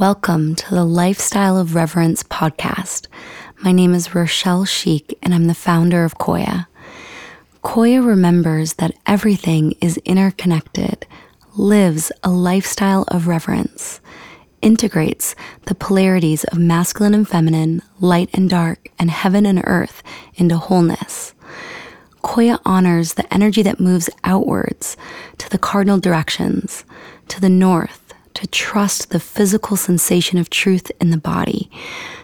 Welcome to the Lifestyle of Reverence podcast. My name is Rochelle Schieck, and I'm the founder of Qoya. Qoya remembers that everything is interconnected, lives a lifestyle of reverence, integrates the polarities of masculine and feminine, light and dark, and heaven and earth into wholeness. Qoya honors the energy that moves outwards to the cardinal directions, to the north to trust the physical sensation of truth in the body.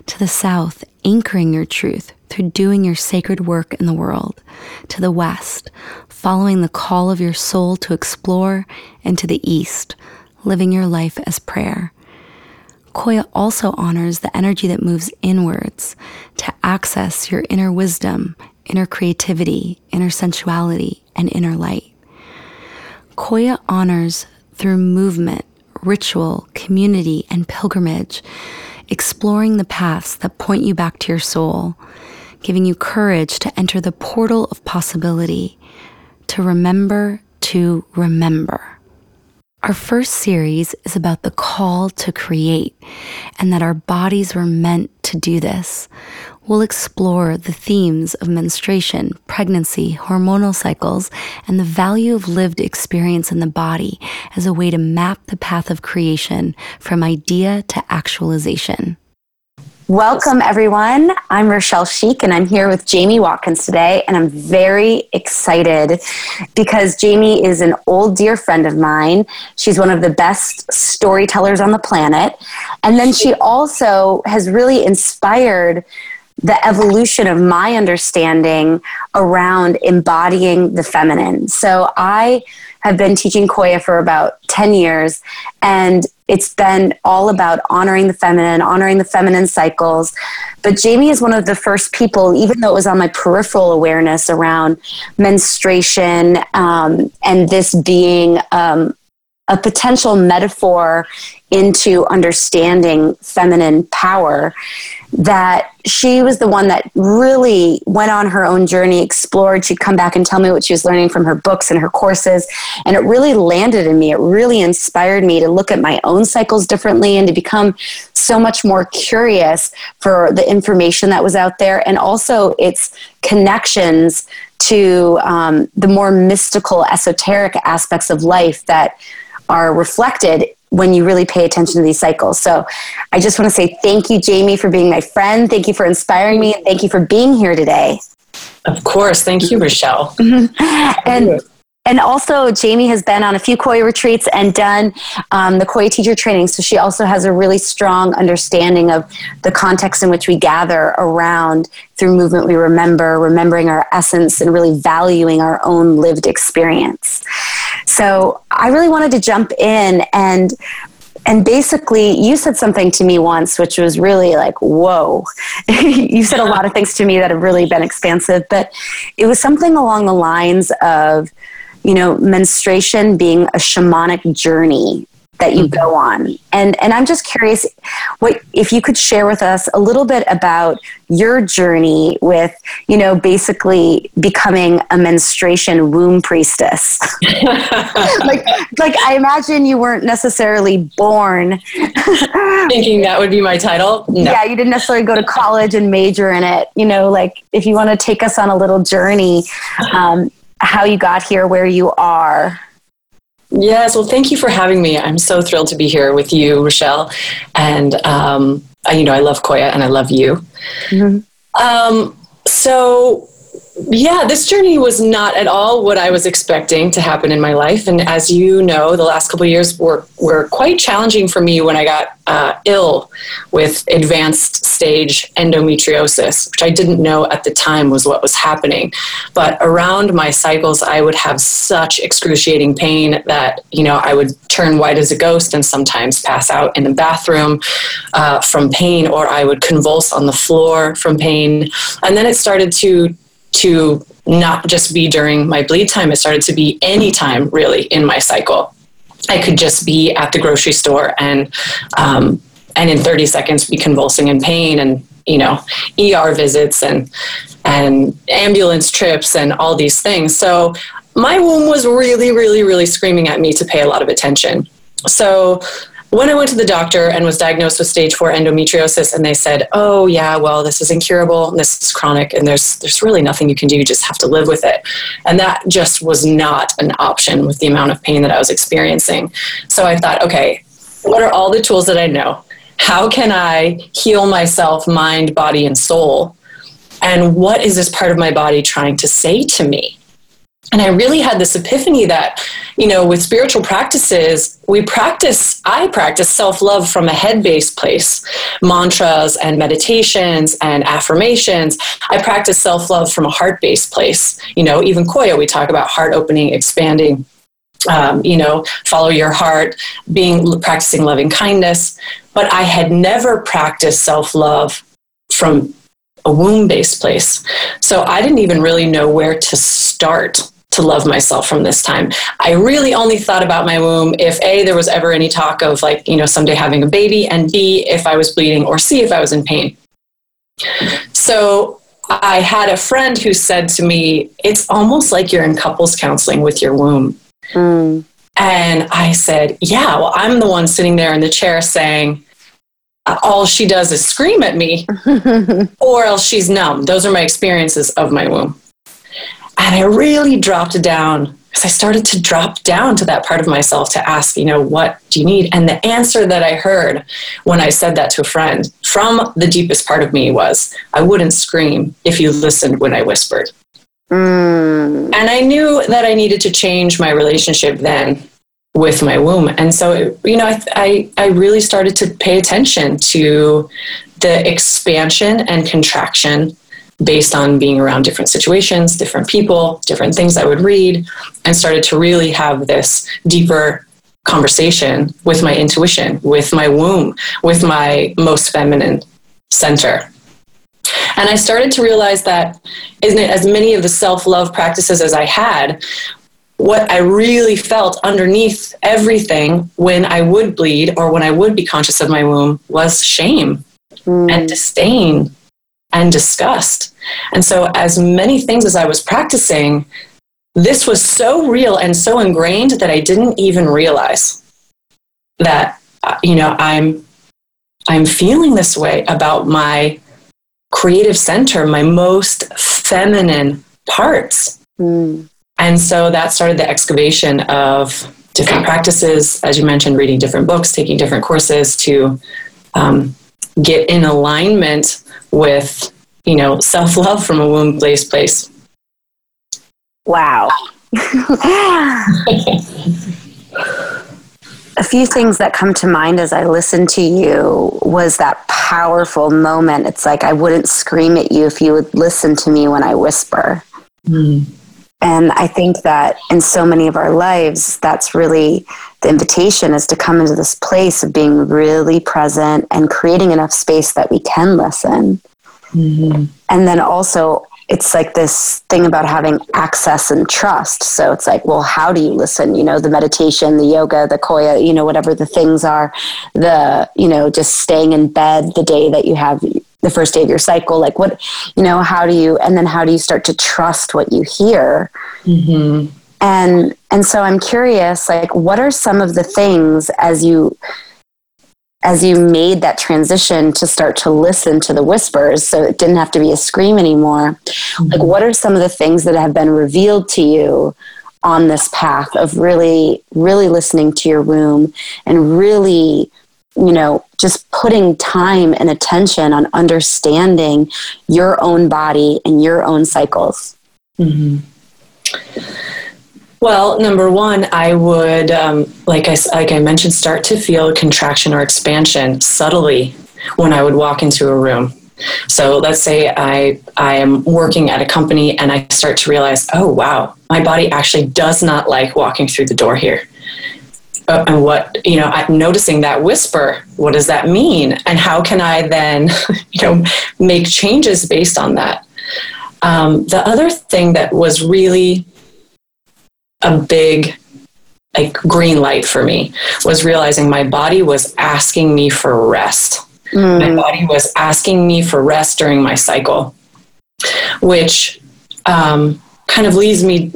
To the south, anchoring your truth through doing your sacred work in the world. To the west, following the call of your soul to explore. And to the east, living your life as prayer. Qoya also honors the energy that moves inwards to access your inner wisdom, inner creativity, inner sensuality, and inner light. Qoya honors through movement ritual, community, and pilgrimage, exploring the paths that point you back to your soul, giving you courage to enter the portal of possibility, to remember to remember. Our first series is about the call to create and that our bodies were meant to do this. We'll explore the themes of menstruation, pregnancy, hormonal cycles, and the value of lived experience in the body as a way to map the path of creation from idea to actualization. Welcome, everyone. I'm Rochelle Schieck, and I'm here with Jamie Watkins today. And I'm very excited because Jamie is an old dear friend of mine. She's one of the best storytellers on the planet. And then she also has really inspired the evolution of my understanding around embodying the feminine. So I have been teaching Qoya for about 10 years, and it's been all about honoring the feminine, honoring the feminine cycles. But Jamie is one of the first people, even though it was on my peripheral awareness around menstruation um, and this being um, a potential metaphor into understanding feminine power that she was the one that really went on her own journey, explored. She'd come back and tell me what she was learning from her books and her courses. And it really landed in me. It really inspired me to look at my own cycles differently and to become so much more curious for the information that was out there and also its connections to um, the more mystical, esoteric aspects of life that are reflected when you really pay attention to these cycles. So I just want to say thank you, Jamie, for being my friend. Thank you for inspiring me. And thank you for being here today. Of course. Thank you, Rochelle. and and also, Jamie has been on a few Qoya retreats and done um, the Qoya teacher training. So she also has a really strong understanding of the context in which we gather around through movement. We remember, remembering our essence, and really valuing our own lived experience. So I really wanted to jump in and and basically you said something to me once which was really like whoa. You said a lot of things to me that have really been expansive but it was something along the lines of you know, menstruation being a shamanic journey that you go on. And and I'm just curious what if you could share with us a little bit about your journey with, you know, basically becoming a menstruation womb priestess. like like I imagine you weren't necessarily born thinking that would be my title. No. Yeah, you didn't necessarily go to college and major in it. You know, like if you want to take us on a little journey, um, how you got here, where you are. Yes, well, thank you for having me. I'm so thrilled to be here with you, Rochelle. And, um, I, you know, I love Qoya and I love you. Mm-hmm. Um, so, yeah, this journey was not at all what I was expecting to happen in my life. And as you know, the last couple years were, were quite challenging for me when I got uh, ill with advanced stage endometriosis, which I didn't know at the time was what was happening. But around my cycles, I would have such excruciating pain that, you know, I would turn white as a ghost and sometimes pass out in the bathroom uh, from pain, or I would convulse on the floor from pain. And then it started to to not just be during my bleed time, it started to be any time really in my cycle. I could just be at the grocery store and um, and in 30 seconds be convulsing in pain and you know ER visits and and ambulance trips and all these things. So my womb was really, really, really screaming at me to pay a lot of attention. So when I went to the doctor and was diagnosed with stage four endometriosis, and they said, "Oh yeah, well this is incurable, and this is chronic, and there's there's really nothing you can do. You just have to live with it," and that just was not an option with the amount of pain that I was experiencing. So I thought, okay, what are all the tools that I know? How can I heal myself, mind, body, and soul? And what is this part of my body trying to say to me? and I really had this epiphany that, you know, with spiritual practices, we practice, I practice self love from a head based place, mantras and meditations and affirmations. I practice self love from a heart based place. You know, even Qoya, we talk about heart opening, expanding. Um, you know, follow your heart, being practicing loving kindness. But I had never practiced self love from a womb based place. So I didn't even really know where to start to love myself from this time. I really only thought about my womb if A, there was ever any talk of like, you know, someday having a baby, and B, if I was bleeding, or C, if I was in pain. So I had a friend who said to me, It's almost like you're in couples counseling with your womb. Mm. And I said, Yeah, well, I'm the one sitting there in the chair saying, all she does is scream at me, or else she's numb. Those are my experiences of my womb. And I really dropped down because I started to drop down to that part of myself to ask, you know, what do you need? And the answer that I heard when I said that to a friend from the deepest part of me was, I wouldn't scream if you listened when I whispered. Mm. And I knew that I needed to change my relationship then with my womb. And so, you know, I, I, I really started to pay attention to the expansion and contraction based on being around different situations, different people, different things I would read, and started to really have this deeper conversation with my intuition, with my womb, with my most feminine center. And I started to realize that as many of the self love practices as I had, what I really felt underneath everything when I would bleed or when I would be conscious of my womb was shame mm. and disdain and disgust. And so, as many things as I was practicing, this was so real and so ingrained that I didn't even realize that, uh, you know, I'm, I'm feeling this way about my creative center, my most feminine parts. Mm. And so that started the excavation of different practices, as you mentioned, reading different books, taking different courses to um, get in alignment with you know self love from a womb based place. Wow. a few things that come to mind as I listen to you was that powerful moment. It's like I wouldn't scream at you if you would listen to me when I whisper. Mm. And I think that in so many of our lives, that's really the invitation is to come into this place of being really present and creating enough space that we can listen. Mm-hmm. And then also, it's like this thing about having access and trust. So it's like, well, how do you listen? You know, the meditation, the yoga, the Qoya, you know, whatever the things are, the, you know, just staying in bed the day that you have the first day of your cycle like what you know how do you and then how do you start to trust what you hear mm-hmm. and and so i'm curious like what are some of the things as you as you made that transition to start to listen to the whispers so it didn't have to be a scream anymore mm-hmm. like what are some of the things that have been revealed to you on this path of really really listening to your womb and really you know, just putting time and attention on understanding your own body and your own cycles? Mm-hmm. Well, number one, I would, um, like I like I mentioned, start to feel contraction or expansion subtly when I would walk into a room. So let's say I I am working at a company and I start to realize, oh wow, my body actually does not like walking through the door here. Uh, and what you know i'm noticing that whisper what does that mean? And how can i then you know make changes based on that? Um, the other thing that was really a big like green light for me was realizing my body was asking me for rest mm. my body was asking me for rest during my cycle which um, kind of leads me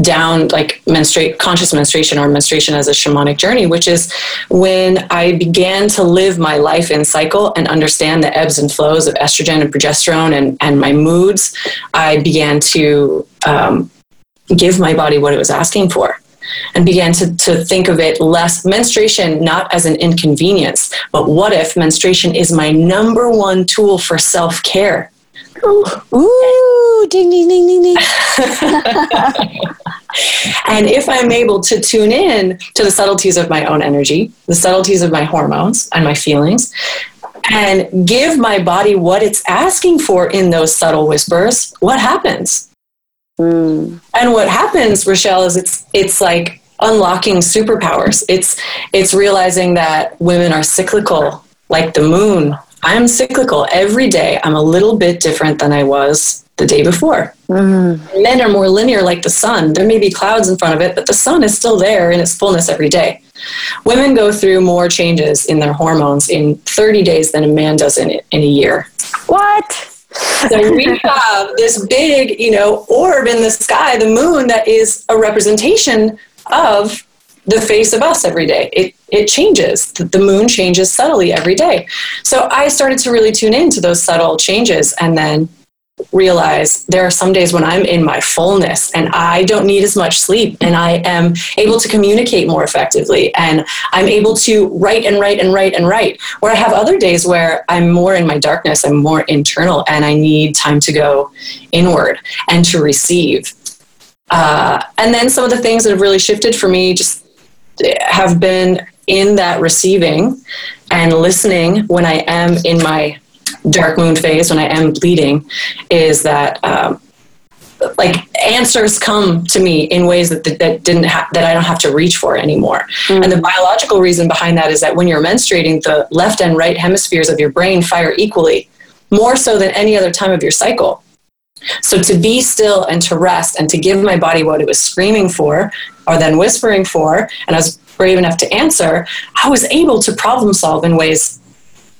down like menstruate conscious menstruation or menstruation as a shamanic journey which is when i began to live my life in cycle and understand the ebbs and flows of estrogen and progesterone and, and my moods i began to um, give my body what it was asking for and began to, to think of it less menstruation not as an inconvenience but what if menstruation is my number one tool for self-care Ooh, ding, ding, ding, ding, ding. and if I'm able to tune in to the subtleties of my own energy, the subtleties of my hormones and my feelings, and give my body what it's asking for in those subtle whispers, what happens? Mm. And what happens, Rochelle, is it's it's like unlocking superpowers. It's it's realizing that women are cyclical, like the moon. I'm cyclical every day. I'm a little bit different than I was the day before. Mm. Men are more linear, like the sun. There may be clouds in front of it, but the sun is still there in its fullness every day. Women go through more changes in their hormones in 30 days than a man does in, in a year. What? So we have this big, you know, orb in the sky, the moon, that is a representation of the face of us every day. It it changes. The moon changes subtly every day. So I started to really tune into those subtle changes and then realize there are some days when I'm in my fullness and I don't need as much sleep and I am able to communicate more effectively and I'm able to write and write and write and write. Where I have other days where I'm more in my darkness, I'm more internal and I need time to go inward and to receive. Uh, and then some of the things that have really shifted for me just have been in that receiving and listening when I am in my dark moon phase when I am bleeding is that um, like answers come to me in ways that that didn't ha- that I don't have to reach for anymore. Mm. And the biological reason behind that is that when you're menstruating, the left and right hemispheres of your brain fire equally, more so than any other time of your cycle. So to be still and to rest and to give my body what it was screaming for or then whispering for, and I was brave enough to answer, I was able to problem solve in ways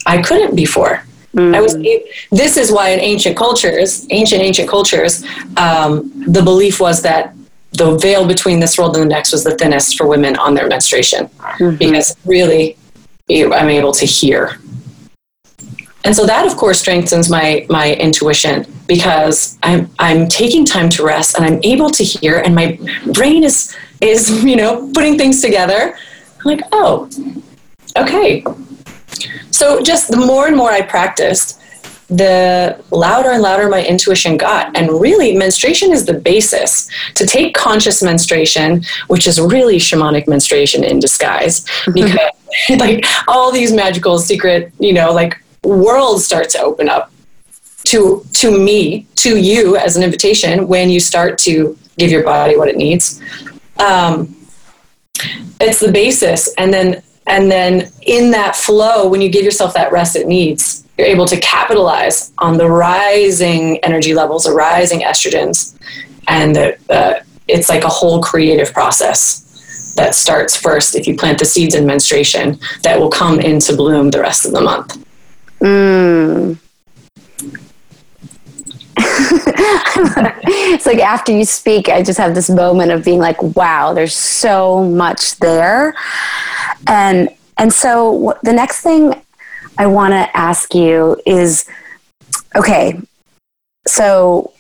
I couldn't before. Mm-hmm. I was. This is why in ancient cultures, ancient ancient cultures, um, the belief was that the veil between this world and the next was the thinnest for women on their menstruation, mm-hmm. because really, I'm able to hear. And so that, of course, strengthens my my intuition because I'm I'm taking time to rest and I'm able to hear, and my brain is is you know putting things together. I'm like, oh, okay, so just the more and more I practiced, the louder and louder my intuition got. And really, menstruation is the basis to take conscious menstruation, which is really shamanic menstruation in disguise, because like all these magical secret, you know, like worlds start to open up to to me, to you as an invitation when you start to give your body what it needs. Um, it's the basis, and then and then in that flow, when you give yourself that rest it needs, you're able to capitalize on the rising energy levels, the rising estrogens. And the, it's like a whole creative process that starts first if you plant the seeds in menstruation that will come into bloom the rest of the month. Mm. it's like after you speak, I just have this moment of being like, wow, there's so much there. And and so the next thing I want to ask you is okay. So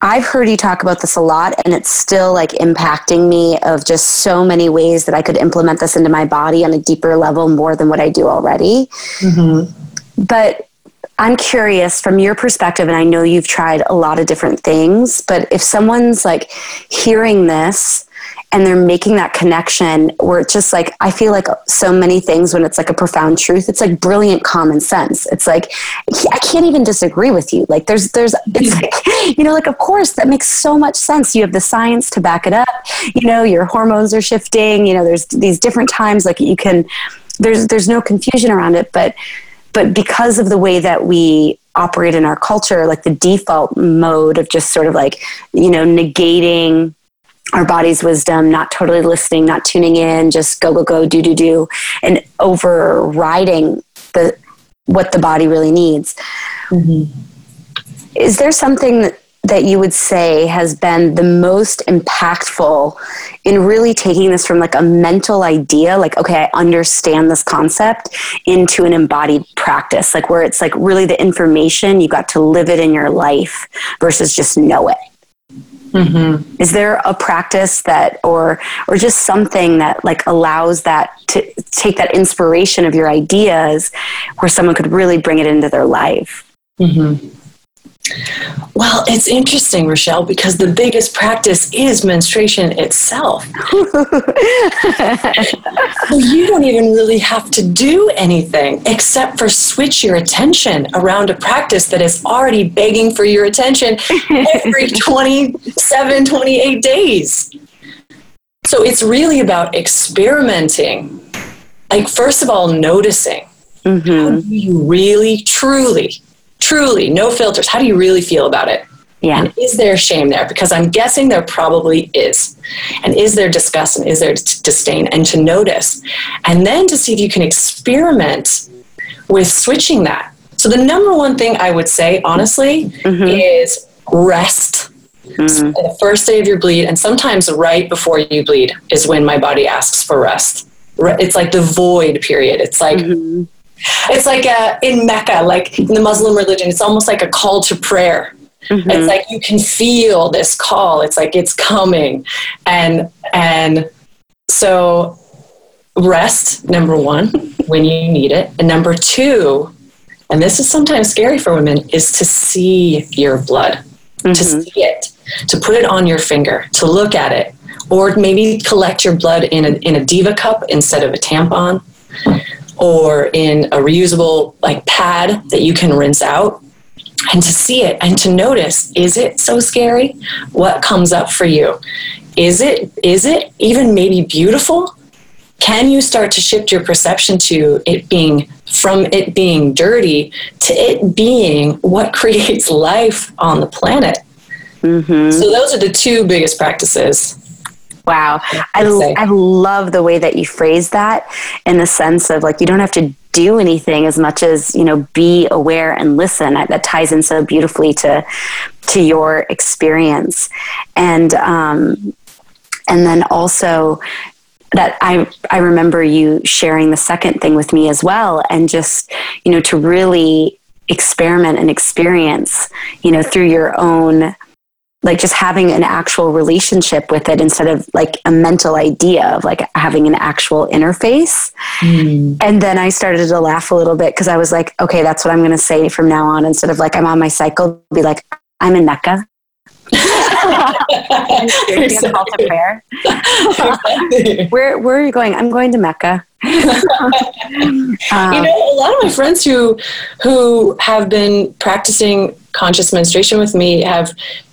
I've heard you talk about this a lot and it's still like impacting me of just so many ways that I could implement this into my body on a deeper level more than what I do already. Mm-hmm. But I'm curious from your perspective, and I know you've tried a lot of different things, but if someone's like hearing this and they're making that connection where it's just like i feel like so many things when it's like a profound truth it's like brilliant common sense. It's like i can't even disagree with you. Like there's there's it's like you know like of course that makes so much sense. You have the science to back it up. You know your hormones are shifting. You know there's these different times like you can there's there's no confusion around it. But but because of the way that we operate in our culture like the default mode of just sort of like you know negating our body's wisdom, not totally listening, not tuning in, just go, go, go, do, do, do, and overriding the what the body really needs. Mm-hmm. Is there something that, that you would say has been the most impactful in really taking this from like a mental idea like okay i understand this concept into an embodied practice like where it's like really the information you got to live it in your life versus just know it Mm-hmm. Is there a practice that, or or just something that like allows that to take that inspiration of your ideas, where someone could really bring it into their life? Mm-hmm. Well, it's interesting, Rochelle, because the biggest practice is menstruation itself. so you don't even really have to do anything except for switch your attention around a practice that is already begging for your attention every 27, 28 days. So it's really about experimenting. Like, first of all, noticing. Mm-hmm. How do you really, truly truly no filters. How do you really feel about it? Yeah. And is there shame there? Because i'm guessing there probably is. And is there disgust and is there disdain? And to notice. And then to see if you can experiment with switching that. So the number one thing i would say honestly mm-hmm. is rest. Mm-hmm. the first day of your bleed and sometimes right before you bleed is when my body asks for rest. It's like the void period. It's like mm-hmm it's like a, in Mecca, like in the Muslim religion, it's almost like a call to prayer. Mm-hmm. It's like you can feel this call. It's like it's coming, and and so rest number one when you need it, and number two, and this is sometimes scary for women, is to see your blood, mm-hmm. to see it, to put it on your finger, to look at it, or maybe collect your blood in a in a diva cup instead of a tampon or in a reusable like pad that you can rinse out. And to see it and to notice is it so scary? What comes up for you? Is it is it even maybe beautiful? Can you start to shift your perception to it being from it being dirty to it being what creates life on the planet? Mm-hmm. so those are the two biggest practices Wow. I, I love the way that you phrase that in the sense of like, you don't have to do anything as much as, you know, be aware and listen. That ties in so beautifully to, to your experience. And, um, and then also that I, I remember you sharing the second thing with me as well. And just, you know, to really experiment and experience, you know, through your own like just having an actual relationship with it instead of like a mental idea of like having an actual interface. Mm. And then I started to laugh a little bit because I was like, okay, that's what I'm going to say from now on. Instead of like, I'm on my cycle, be like, I'm in Mecca. call to prayer. where where are you going? I'm going to Mecca. um, you know, a lot of my friends who who have been practicing conscious menstruation with me have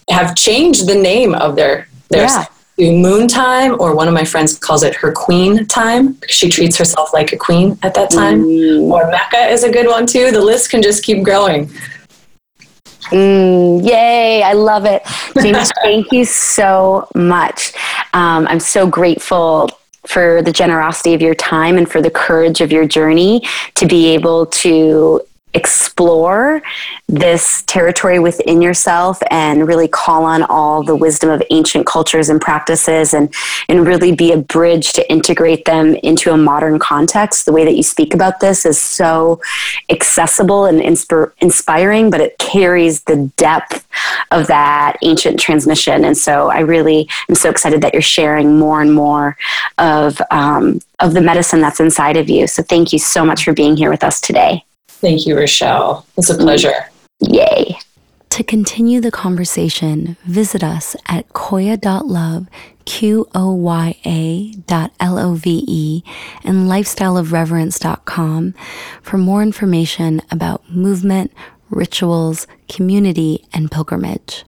have changed the name of their their yeah. moon time or one of my friends calls it her queen time because she treats herself like a queen at that time mm. or mecca is a good one too the list can just keep growing Mm, yay, I love it. James, thank you so much. Um, I'm so grateful for the generosity of your time and for the courage of your journey to be able to explore this territory within yourself and really call on all the wisdom of ancient cultures and practices and, and really be a bridge to integrate them into a modern context. The way that you speak about this is so accessible and insp- inspiring, but it carries the depth of that ancient transmission. And so I really am so excited that you're sharing more and more of, um, of the medicine that's inside of you. So thank you so much for being here with us today. Thank you, Rochelle. It's a pleasure. Yay. To continue the conversation, visit us at qoya.love, Q O Y A dot L O V E, and lifestyleofreverence.com for more information about movement, rituals, community, and pilgrimage.